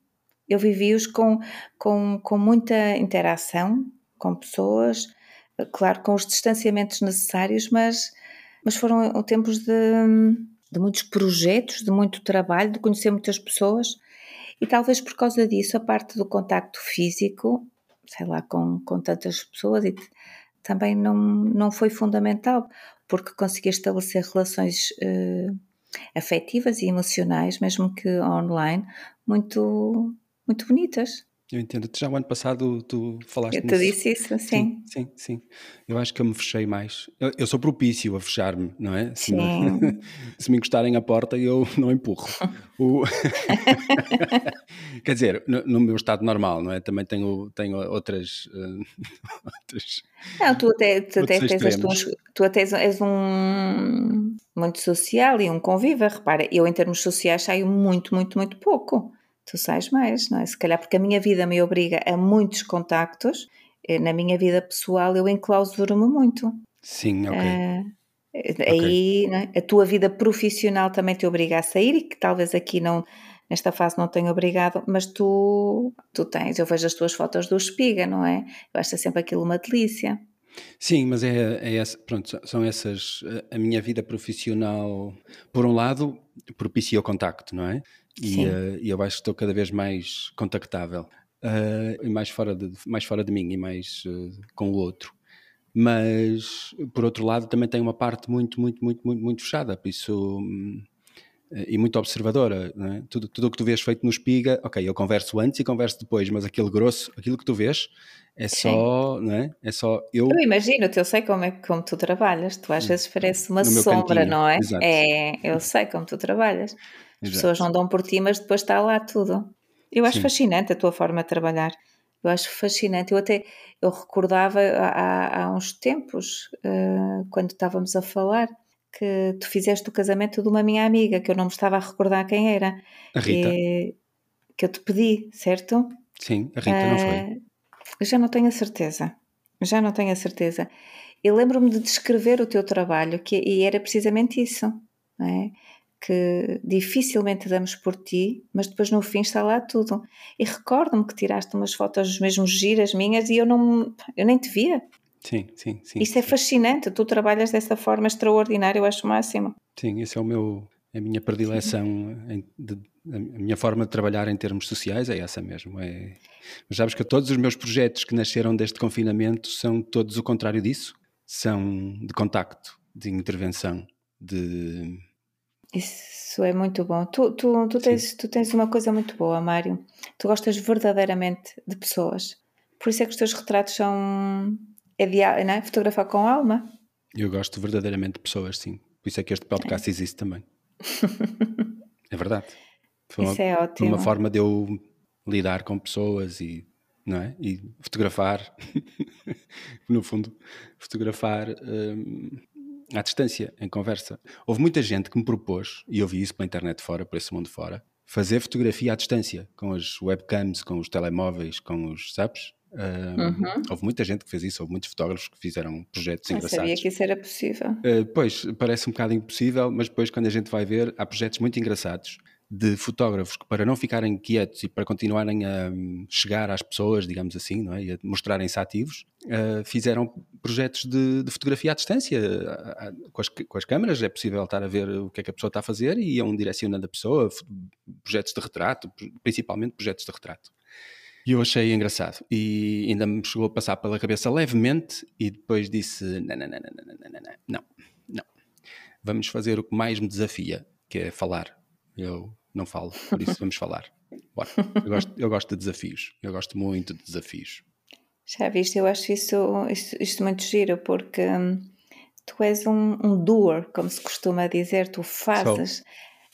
eu vivi-os com, com, com muita interação com pessoas, claro, com os distanciamentos necessários, mas, mas foram tempos de, de muitos projetos, de muito trabalho, de conhecer muitas pessoas. E talvez por causa disso a parte do contacto físico, sei lá, com, com tantas pessoas e também não, não foi fundamental, porque consegui estabelecer relações uh, afetivas e emocionais, mesmo que online, muito, muito bonitas. Eu entendo. Já o ano passado tu falaste Eu te nisso. disse isso, sim. sim. Sim, sim. Eu acho que eu me fechei mais. Eu, eu sou propício a fechar-me, não é? Se sim. Me, se me encostarem à porta, eu não empurro. o... Quer dizer, no, no, meu estado normal, não é? Também tenho, tenho outras, uh, outras. Não, tu até, tu até, tens tu até és um muito social e um conviva. Repara, eu em termos sociais saio muito, muito, muito pouco tu sais mais, não é? Se calhar porque a minha vida me obriga a muitos contactos, eh, na minha vida pessoal eu enclausuro-me muito. Sim, ok. Uh, aí é? a tua vida profissional também te obriga a sair e que talvez aqui não nesta fase não tenha obrigado, mas tu, tu tens, eu vejo as tuas fotos do espiga, não é? Eu acho sempre aquilo uma delícia. Sim, mas é, é essa, pronto, são essas, a minha vida profissional, por um lado, propicia o contacto, não é? e, uh, eu acho que estou cada vez mais contactável uh, e mais fora, de, mais fora de mim e mais uh, com o outro. Mas, por outro lado, também tem uma parte muito, muito, muito, muito, muito fechada, por isso, hum, e muito observadora. É? Tudo, tudo o que tu vês feito no espiga, ok, eu converso antes e converso depois, mas aquele grosso, aquilo que tu vês, é só, não é? É só eu. Eu imagino-te, eu sei como é como tu trabalhas. Tu às vezes parece uma sombra, cantinho. não é? Exato. É, eu sei como tu trabalhas. As Exato. pessoas não dão por ti, mas depois está lá tudo. Eu acho Sim. fascinante a tua forma de trabalhar. Eu acho fascinante. Eu até eu recordava há, há uns tempos, uh, quando estávamos a falar, que tu fizeste o casamento de uma minha amiga, que eu não me estava a recordar quem era. A Rita. Que, que eu te pedi, certo? Sim, a Rita uh, não foi. Eh, já não tenho a certeza. Já não tenho a certeza. Eu lembro-me de descrever o teu trabalho, que, e era precisamente isso. Não é? que dificilmente damos por ti, mas depois no fim está lá tudo. E recordo-me que tiraste umas fotos mesmo giras minhas e eu não eu nem te via. Sim, sim, sim. Isso é sim. fascinante, tu trabalhas dessa forma extraordinária, eu acho o máximo. Sim, esse é o meu a minha predileção, de, a minha forma de trabalhar em termos sociais é essa mesmo. É, mas sabes que todos os meus projetos que nasceram deste confinamento são todos o contrário disso. São de contacto, de intervenção, de isso é muito bom. Tu, tu, tu, tens, tu tens uma coisa muito boa, Mário. Tu gostas verdadeiramente de pessoas. Por isso é que os teus retratos são. É, de, não é? Fotografar com alma. Eu gosto verdadeiramente de pessoas, sim. Por isso é que este podcast é. existe também. é verdade. Foi isso uma, é ótimo. uma forma de eu lidar com pessoas e, não é? e fotografar, no fundo, fotografar. Hum, à distância, em conversa. Houve muita gente que me propôs, e eu vi isso pela internet fora, por esse mundo fora, fazer fotografia à distância, com as webcams, com os telemóveis, com os, sabes? Uhum. Houve muita gente que fez isso, houve muitos fotógrafos que fizeram projetos Eu engraçados. sabia que isso era possível. Uh, pois, parece um bocado impossível, mas depois quando a gente vai ver, há projetos muito engraçados de fotógrafos que para não ficarem quietos e para continuarem a hum, chegar às pessoas, digamos assim, não é? e a mostrarem-se ativos, uh, fizeram projetos de, de, fotografia à distância. Com as, com as, câmaras é possível estar a ver o que é que a pessoa está a fazer e iam direcionando a pessoa, projetos de retrato, principalmente projetos de retrato. E eu achei engraçado. E ainda me chegou a passar pela cabeça levemente e depois disse: não, não, não, não, não, não, não, não, não. Vamos fazer o que mais me desafia, que é falar. Eu não falo, por isso vamos falar. Bora. Eu gosto, eu gosto de desafios. Eu gosto muito de desafios. Já viste, eu acho isso, isto, isto muito giro, porque hum, tu és um, um doer, como se costuma dizer, tu fazes. So.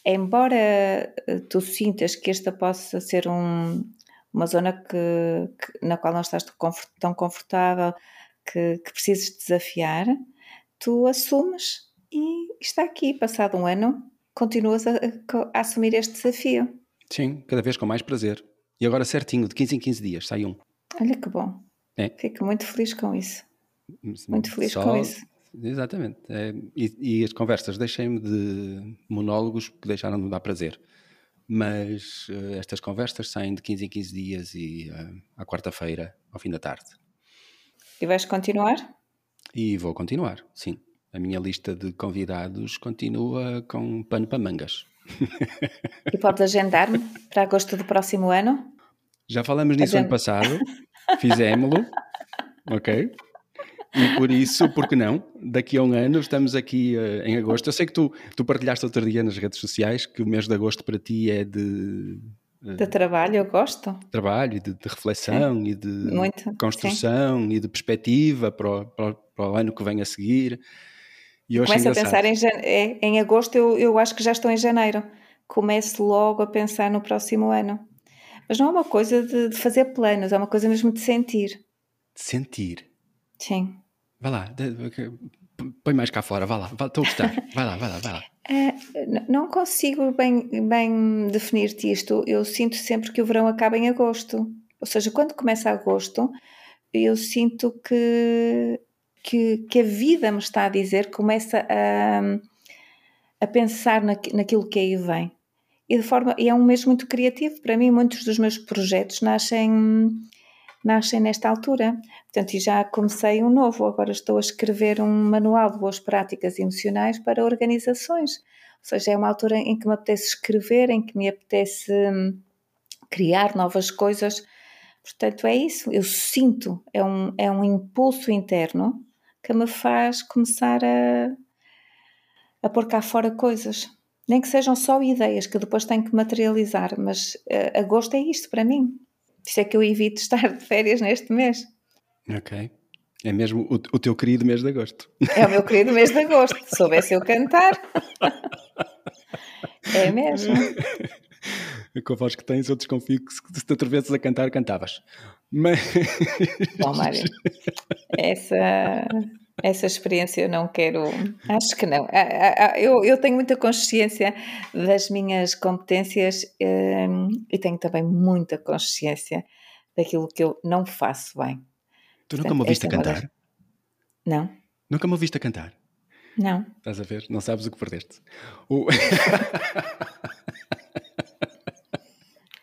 Embora eh, tu sintas que esta possa ser um, uma zona que, que, na qual não estás tão confortável, que, que precises desafiar, tu assumes e está aqui, passado um ano, continuas a, a, assumir este desafio. Sim, cada vez com mais prazer. E agora certinho, de 15 em 15 dias, sai um. Olha que bom. É. Fico muito feliz com isso. Muito feliz Só... com isso. Exatamente. É, e, e, as conversas deixem-me de monólogos que deixaram de me dar prazer. Mas uh, estas conversas saem de 15 em 15 dias e uh, à quarta-feira, ao fim da tarde. E vais continuar? E vou continuar, sim. A minha lista de convidados continua com pano para mangas. E podes agendar-me para agosto do próximo ano? Já falamos nisso Agenda. ano passado, fizemos-lo, ok? E por isso, porque não? Daqui a um ano estamos aqui uh, em agosto. Eu sei que tu, tu partilhaste outro dia nas redes sociais que o mês de agosto para ti é de. Uh, de trabalho, eu gosto. Trabalho, de, de reflexão sim. e de Muito, construção sim. e de perspectiva para o, para, para o, ano que vem a seguir. E Começo a pensar em, é, em agosto, eu, eu acho que já estou em janeiro. Começo logo a pensar no próximo ano. Mas não é uma coisa de, de fazer planos, é uma coisa mesmo de sentir. De sentir? Sim. Vai lá, põe mais cá fora, vai lá, estou a gostar, vai lá, vai lá, vai lá. Uh, não consigo bem, bem definir-te isto. Eu sinto sempre que o verão acaba em agosto. Ou seja, quando começa agosto, eu sinto que, que, que a vida me está a dizer, começa a, a pensar na, naquilo que aí vem. E, de forma, e é um mês muito criativo. Para mim, muitos dos meus projetos nascem nascem nesta altura. Portanto, e já comecei um novo, agora estou a escrever um manual de boas práticas emocionais para organizações. Ou seja, é uma altura em que me apetece escrever, em que me apetece hum, criar novas coisas. Portanto, é isso. Eu sinto, é um, é um impulso interno que me faz começar a, a pôr cá fora coisas. Nem que sejam só ideias que depois tenho que materializar, mas uh, agosto é isto para mim. Isso é que eu evito estar de férias neste mês. Ok. É mesmo o, o teu querido mês de agosto. É o meu querido mês de agosto. Se soubesse eu cantar. É mesmo. Com a voz que tens, eu desconfio que se te atravessas a cantar, cantavas. Mas. Bom, Mário, essa, essa experiência eu não quero. Acho que não. Ah, ah, ah, eu, eu tenho muita consciência das minhas competências um, e tenho também muita consciência daquilo que eu não faço bem. Tu nunca me ouviste a é cantar? Não. Nunca me ouviste a cantar? Não. Estás a ver? Não sabes o que perdeste. O...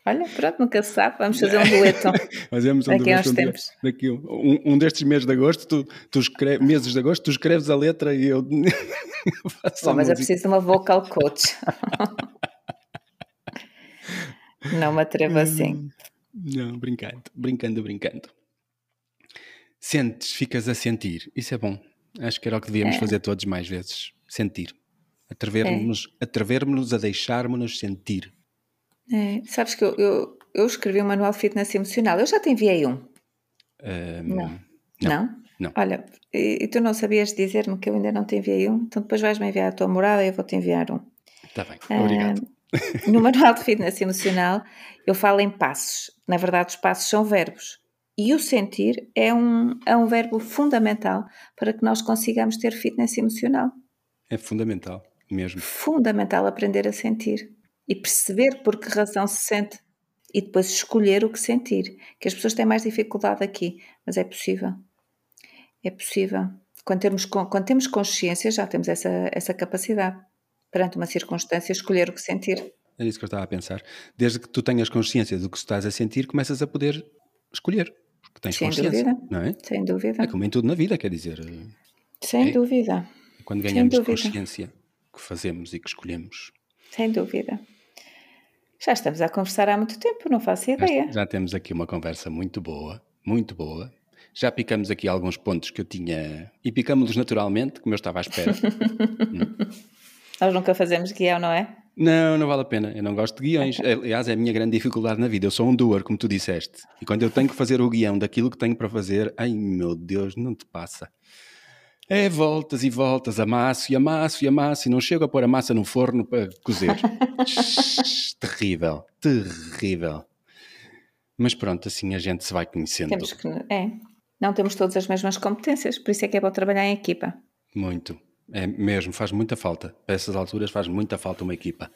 Olha, pronto, nunca se sabe, vamos fazer um dueto. Fazemos um daqui. Um tempos. daqui um, um, destes meses de agosto, tu, tu escreves, meses de agosto, tu escreves a letra e eu faço Bom, mas é preciso de uma vocal coach. Não me atrevo assim. Hum, não, brincando, brincando, brincando. Sentes, ficas a sentir, isso é bom. Acho que era o que devíamos é. fazer todos mais vezes, sentir. Atrevermos-nos é. atrevermos a deixarmos-nos sentir. É, sabes que eu, eu, eu, escrevi um manual de fitness emocional. Eu já te enviei um. Um, não. não. Não? Olha, e, e tu não sabias dizer-me que eu ainda não te enviei um? Então depois vais-me enviar a tua morada e eu vou-te enviar um. Está bem, obrigado. Uh, no manual de fitness emocional eu falo em passos. Na verdade, os passos são verbos. E o sentir é um, é um verbo fundamental para que nós consigamos ter fitness emocional. É fundamental, mesmo. Fundamental aprender a sentir e perceber por que razão se sente e depois escolher o que sentir. Que as pessoas têm mais dificuldade aqui, mas é possível. É possível. Quando temos, quando temos consciência, já temos essa, essa capacidade. Perante uma circunstância, escolher o que sentir. É isso que eu estava a pensar. Desde que tu tenhas consciência do que estás a sentir, começas a poder escolher. Porque tens Sem consciência. Dúvida. Não é? Sem dúvida. É como em tudo na vida, quer dizer. Sem é, dúvida. Quando ganhamos consciência que fazemos e que escolhemos. Sem dúvida. Já estamos a conversar há muito tempo, não faço ideia. Já, já temos aqui uma conversa muito boa, muito boa. Já picamos aqui alguns pontos que eu tinha e picamos-los naturalmente, como eu estava à espera. hum. Nós nunca fazemos guião, não é? Não, não vale a pena. Eu não gosto de guiões. Aliás, é a minha grande dificuldade na vida. Eu sou um doer, como tu disseste. E quando eu tenho que fazer o guião daquilo que tenho para fazer, ai meu Deus, não te passa. É voltas e voltas, amasso e amasso e amasso e não chego a pôr a massa no forno para cozer. terrível, terrível. Mas pronto, assim a gente se vai conhecendo. Temos que, é, não temos todas as mesmas competências, por isso é que é bom trabalhar em equipa. Muito. É mesmo, faz muita falta. Para essas alturas faz muita falta uma equipa.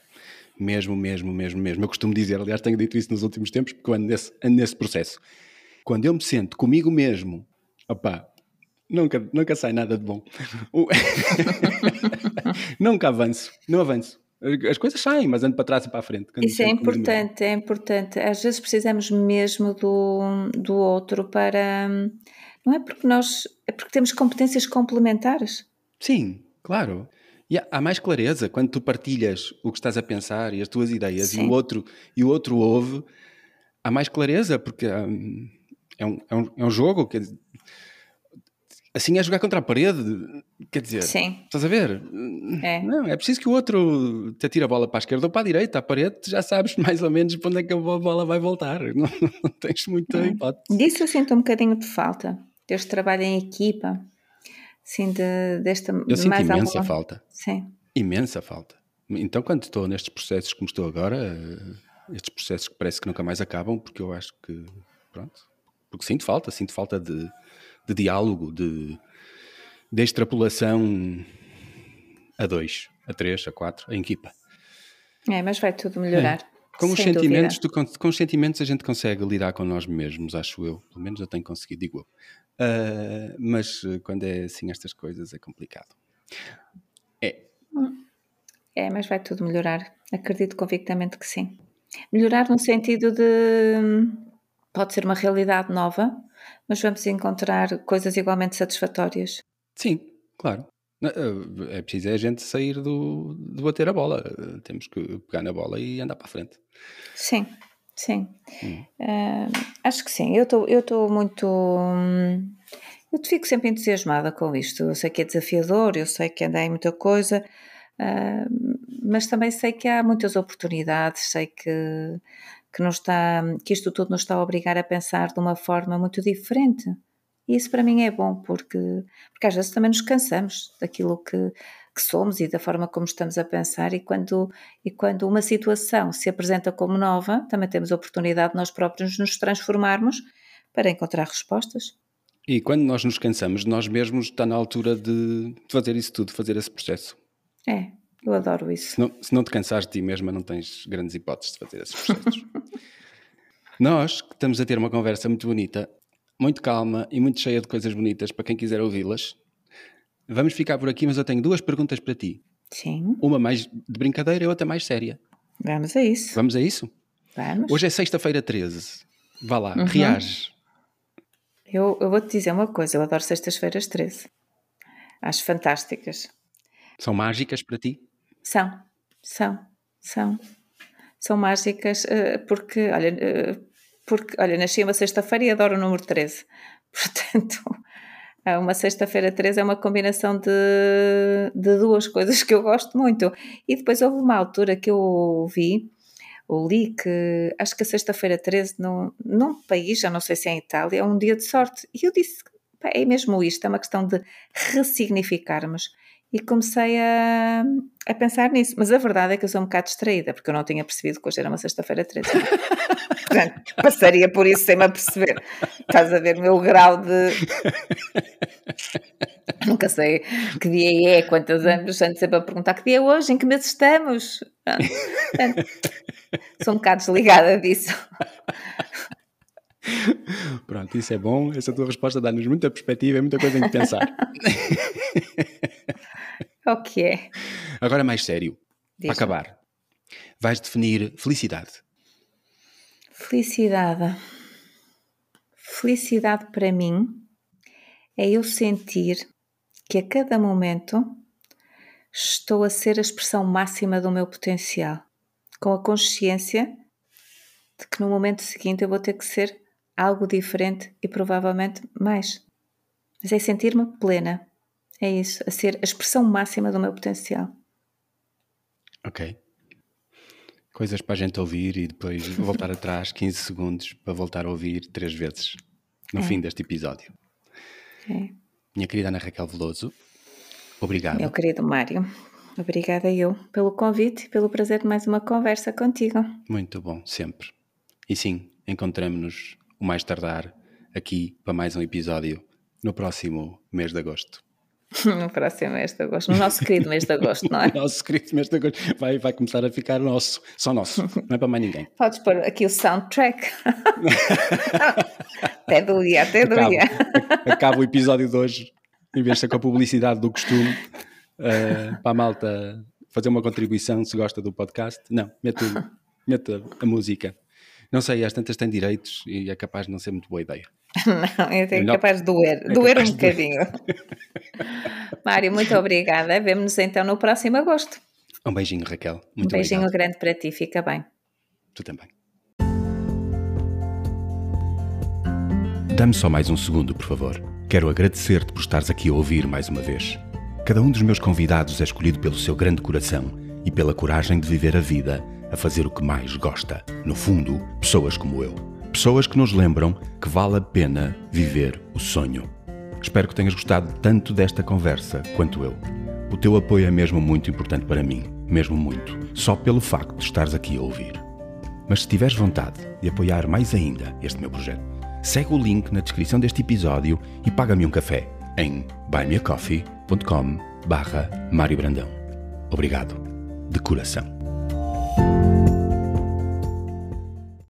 Mesmo, mesmo, mesmo, mesmo. Eu costumo dizer, aliás, tenho dito isso nos últimos tempos, porque eu ando nesse, ando nesse processo. Quando eu me sento comigo mesmo, opá, nunca, nunca sai nada de bom. nunca avanço, não avanço. As coisas saem, mas ando para trás e para a frente. Isso é importante, é importante. Às vezes precisamos mesmo do, do outro para. Não é porque nós. É porque temos competências complementares. Sim, claro. E há mais clareza quando tu partilhas o que estás a pensar e as tuas ideias e o outro e o outro ouve, há mais clareza porque hum, é, um, é, um, é um jogo que assim é jogar contra a parede, quer dizer, Sim. estás a ver? É. Não, é preciso que o outro te atire a bola para a esquerda ou para a direita, a parede, já sabes mais ou menos para onde é que a bola vai voltar, não, não tens muita é. hipótese. Disso eu sinto um bocadinho de falta, este trabalho em equipa, Sim, de, desta. Eu sinto mais imensa alguma... falta. Sim. Imensa falta. Então, quando estou nestes processos como estou agora, eh, estes processos que parece que nunca mais acabam, porque eu acho que. Pronto. Porque sinto falta, sinto falta de, de diálogo, de, de extrapolação a dois, a três, a quatro, em equipa. É, mas vai tudo melhorar. É. Com os, sentimentos, tu, com os sentimentos a gente consegue lidar com nós mesmos, acho eu. Pelo menos eu tenho conseguido, digo eu. Uh, mas eh, quando é assim estas coisas é complicado. É. É, mas vai tudo melhorar. Acredito convictamente que sim. Melhorar no sentido de pode ser uma realidade nova, mas vamos encontrar coisas igualmente satisfatórias. Sim, claro. Eh, é preciso é a gente sair do, de bater a bola. Temos que pegar na bola e andar para a frente. Sim, Sim, hum. uh, acho que sim. Eu estou muito. Hum, eu fico sempre entusiasmada com isto. Eu sei que é desafiador, eu sei que anda em muita coisa, uh, mas também sei que há muitas oportunidades, sei que, que, não está, que isto tudo nos está a obrigar a pensar de uma forma muito diferente. E isso para mim é bom, porque, porque às vezes também nos cansamos daquilo que, que somos e da forma como estamos a pensar, e quando, e quando uma situação se apresenta como nova, também temos a oportunidade de nós próprios nos transformarmos para encontrar respostas. E quando nós nos cansamos nós mesmos, está na altura de fazer isso tudo, fazer esse processo. É, eu adoro isso. Se não, se não te cansares de ti mesma, não tens grandes hipóteses de fazer esses processos. nós, que estamos a ter uma conversa muito bonita, muito calma e muito cheia de coisas bonitas para quem quiser ouvi-las, Vamos ficar por aqui, mas eu tenho duas perguntas para ti. Sim. Uma mais de brincadeira e outra mais séria. Vamos a isso. Vamos a isso? Vamos. Hoje é sexta-feira 13. Vá lá, uhum. reage. Eu, eu vou-te dizer uma coisa, eu adoro sextas-feiras 13. Acho fantásticas. São mágicas para ti? São, são, são. São mágicas uh, porque, olha, uh, porque, olha, nasci uma sexta-feira e adoro o número 13. Portanto, uma sexta-feira 13 é uma combinação de, de duas coisas que eu gosto muito. E depois houve uma altura que eu vi, ou li, que acho que a sexta-feira 13 num, num país, já não sei se é em Itália, é um dia de sorte. E eu disse, é mesmo isto, é uma questão de ressignificarmos. E comecei a, a pensar nisso. Mas a verdade é que eu sou um bocado distraída, porque eu não tinha percebido que hoje era uma sexta-feira 13. Portanto, passaria por isso sem me aperceber. Estás a ver o meu grau de. Nunca sei que dia é, quantos anos, antes sempre a perguntar que dia é hoje, em que mês estamos. Portanto, sou um bocado desligada disso. Pronto, isso é bom. Essa tua resposta dá-nos muita perspectiva e muita coisa em que pensar. o que é? Agora mais sério, para acabar. Vais definir felicidade. Felicidade. Felicidade para mim é eu sentir que a cada momento estou a ser a expressão máxima do meu potencial, com a consciência de que no momento seguinte eu vou ter que ser algo diferente e provavelmente mais. Mas é sentir-me plena. É isso, a ser a expressão máxima do meu potencial. Ok. Coisas para a gente ouvir e depois voltar atrás 15 segundos para voltar a ouvir três vezes no é. fim deste episódio. É. Minha querida Ana Raquel Veloso, obrigado. Meu querido Mário, obrigada eu pelo convite e pelo prazer de mais uma conversa contigo. Muito bom, sempre. E sim, encontramos-nos o mais tardar aqui para mais um episódio no próximo mês de agosto. no próximo mês de agosto, no nosso querido mês de agosto, não é? nosso querido mês de agosto. Vai, vai começar a ficar nosso, só nosso, não é para mais ninguém. Podes pôr aqui o soundtrack. até do dia, até do dia. Acaba o episódio de hoje, em vez de ser com a publicidade do costume, uh, para a malta fazer uma contribuição se gosta do podcast. Não, mete, mete a, a música. Não sei, às tantas têm direitos e é capaz de não ser muito boa ideia. Não, é capaz de doer, é doer um bocadinho. Mário, muito obrigada. Vemo-nos então no próximo agosto. Um beijinho, Raquel. Muito um beijinho obrigado. grande para ti, fica bem. Tu também. Dá-me só mais um segundo, por favor. Quero agradecer-te por estares aqui a ouvir mais uma vez. Cada um dos meus convidados é escolhido pelo seu grande coração e pela coragem de viver a vida a fazer o que mais gosta. No fundo, pessoas como eu. Pessoas que nos lembram que vale a pena viver o sonho. Espero que tenhas gostado tanto desta conversa quanto eu. O teu apoio é mesmo muito importante para mim, mesmo muito, só pelo facto de estares aqui a ouvir. Mas se tiveres vontade de apoiar mais ainda este meu projeto, segue o link na descrição deste episódio e paga-me um café em buymeacoffee.com barra Mário Brandão. Obrigado, de coração.